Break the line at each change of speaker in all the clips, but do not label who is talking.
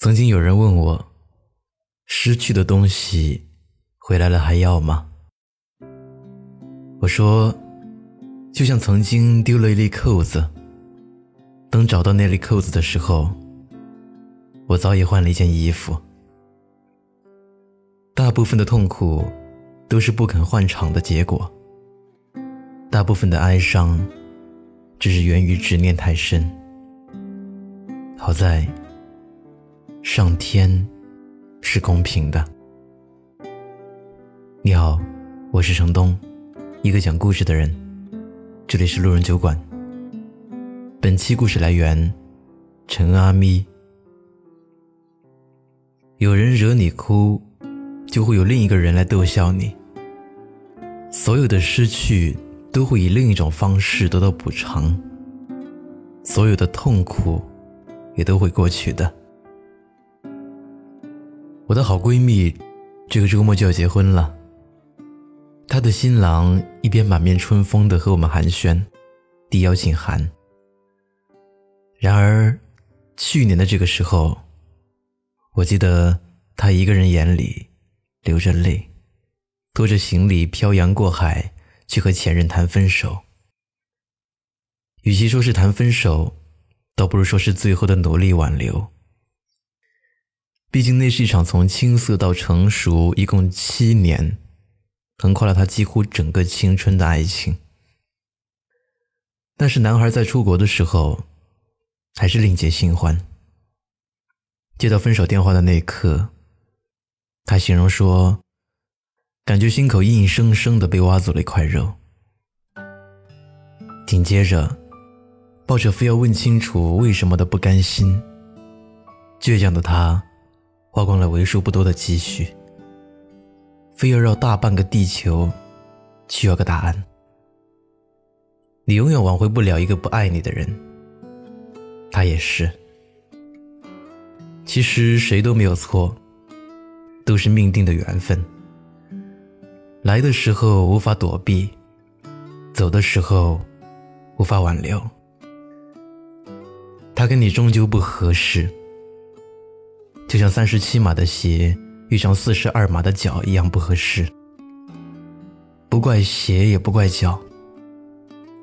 曾经有人问我：“失去的东西回来了还要吗？”我说：“就像曾经丢了一粒扣子，等找到那粒扣子的时候，我早已换了一件衣服。”大部分的痛苦都是不肯换场的结果，大部分的哀伤只是源于执念太深。好在，上天是公平的。你好，我是程东，一个讲故事的人。这里是路人酒馆。本期故事来源：陈阿咪。有人惹你哭。就会有另一个人来逗笑你。所有的失去都会以另一种方式得到补偿，所有的痛苦也都会过去的。我的好闺蜜这个周末就要结婚了，她的新郎一边满面春风的和我们寒暄，递邀请函。然而，去年的这个时候，我记得他一个人眼里。流着泪，拖着行李漂洋过海去和前任谈分手。与其说是谈分手，倒不如说是最后的努力挽留。毕竟那是一场从青涩到成熟，一共七年，横跨了他几乎整个青春的爱情。但是男孩在出国的时候，还是另结新欢。接到分手电话的那一刻。他形容说：“感觉心口硬生生的被挖走了一块肉。”紧接着，抱着非要问清楚为什么的不甘心，倔强的他花光了为数不多的积蓄，非要绕大半个地球去要个答案。你永远挽回不了一个不爱你的人，他也是。其实谁都没有错。都是命定的缘分，来的时候无法躲避，走的时候无法挽留。他跟你终究不合适，就像三十七码的鞋遇上四十二码的脚一样不合适。不怪鞋，也不怪脚。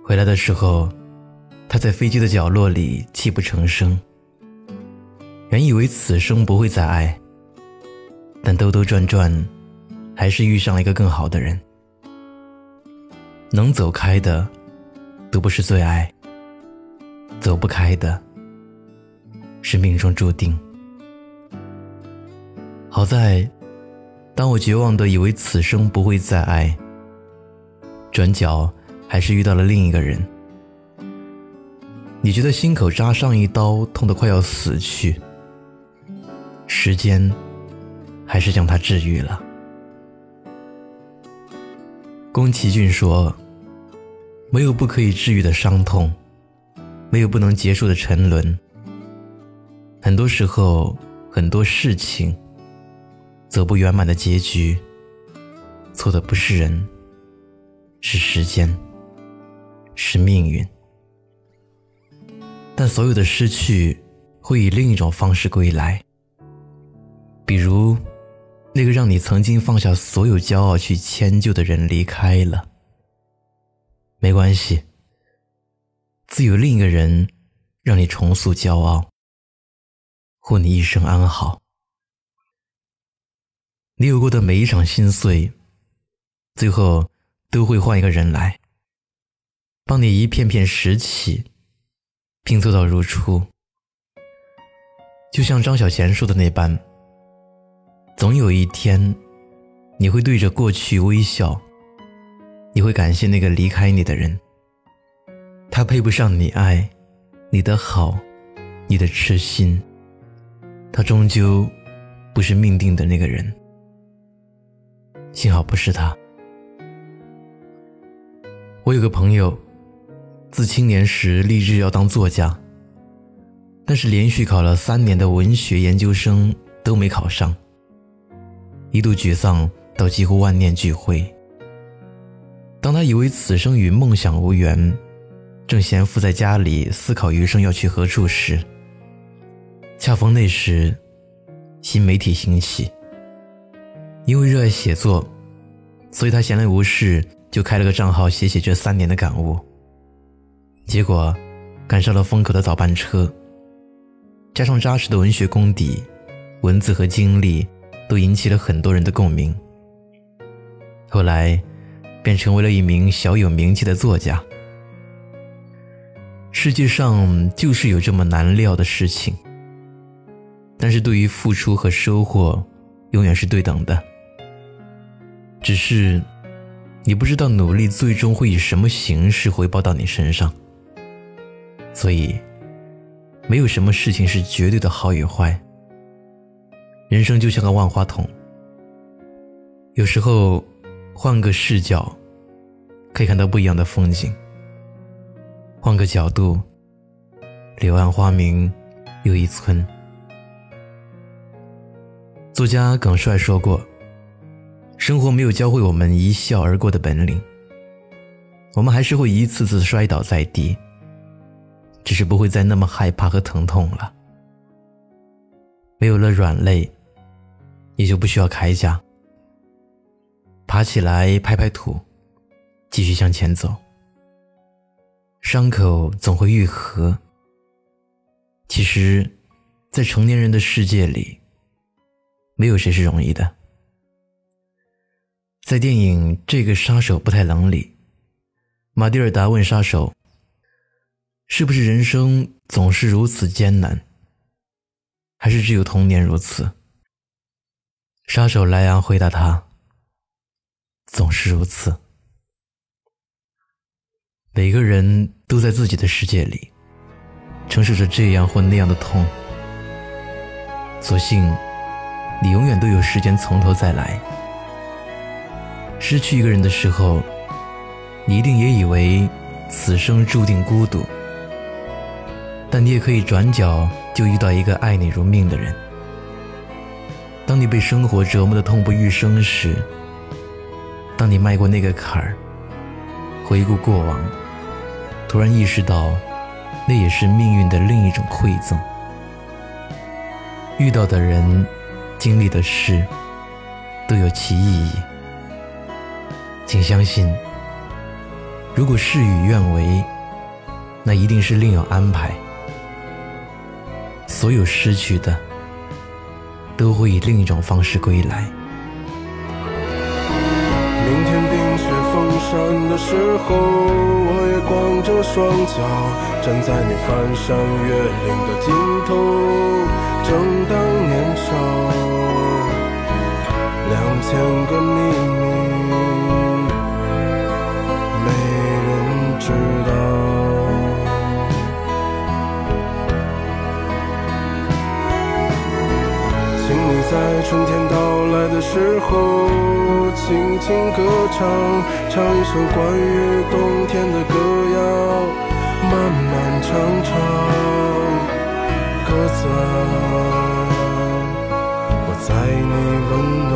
回来的时候，他在飞机的角落里泣不成声。原以为此生不会再爱。但兜兜转转，还是遇上了一个更好的人。能走开的，都不是最爱；走不开的，是命中注定。好在，当我绝望的以为此生不会再爱，转角还是遇到了另一个人。你觉得心口扎上一刀，痛得快要死去。时间。还是将他治愈了。宫崎骏说：“没有不可以治愈的伤痛，没有不能结束的沉沦。很多时候，很多事情走不圆满的结局，错的不是人，是时间，是命运。但所有的失去会以另一种方式归来，比如。”那个让你曾经放下所有骄傲去迁就的人离开了，没关系，自有另一个人让你重塑骄傲，护你一生安好。你有过的每一场心碎，最后都会换一个人来，帮你一片片拾起，拼凑到如初。就像张小娴说的那般。总有一天，你会对着过去微笑，你会感谢那个离开你的人。他配不上你爱，你的好，你的痴心。他终究不是命定的那个人。幸好不是他。我有个朋友，自青年时立志要当作家，但是连续考了三年的文学研究生都没考上。一度沮丧到几乎万念俱灰。当他以为此生与梦想无缘，正闲伏在家里思考余生要去何处时，恰逢那时新媒体兴起。因为热爱写作，所以他闲来无事就开了个账号写写这三年的感悟。结果，赶上了风口的早班车。加上扎实的文学功底，文字和经历都引起了很多人的共鸣。后来，便成为了一名小有名气的作家。世界上就是有这么难料的事情，但是对于付出和收获，永远是对等的。只是，你不知道努力最终会以什么形式回报到你身上。所以，没有什么事情是绝对的好与坏。人生就像个万花筒，有时候换个视角，可以看到不一样的风景。换个角度，柳暗花明又一村。作家耿帅说过：“生活没有教会我们一笑而过的本领，我们还是会一次次摔倒在地，只是不会再那么害怕和疼痛了。没有了软肋，也就不需要铠甲。爬起来，拍拍土，继续向前走。”伤口总会愈合。其实，在成年人的世界里，没有谁是容易的。在电影《这个杀手不太冷》里，马蒂尔达问杀手：“是不是人生总是如此艰难？还是只有童年如此？”杀手莱昂回答他：“总是如此。”每个人都在自己的世界里，承受着这样或那样的痛。所幸，你永远都有时间从头再来。失去一个人的时候，你一定也以为此生注定孤独。但你也可以转角就遇到一个爱你如命的人。当你被生活折磨的痛不欲生时，当你迈过那个坎儿，回顾过往。突然意识到，那也是命运的另一种馈赠。遇到的人，经历的事，都有其意义。请相信，如果事与愿违，那一定是另有安排。所有失去的，都会以另一种方式归来。
明天冰雪封山的时候，我也光着双脚站在你翻山越岭的尽头。正当年少，两千个秘时候。轻轻歌唱，唱一首关于冬天的歌谣，漫漫长长，鸽子啊，我在你温暖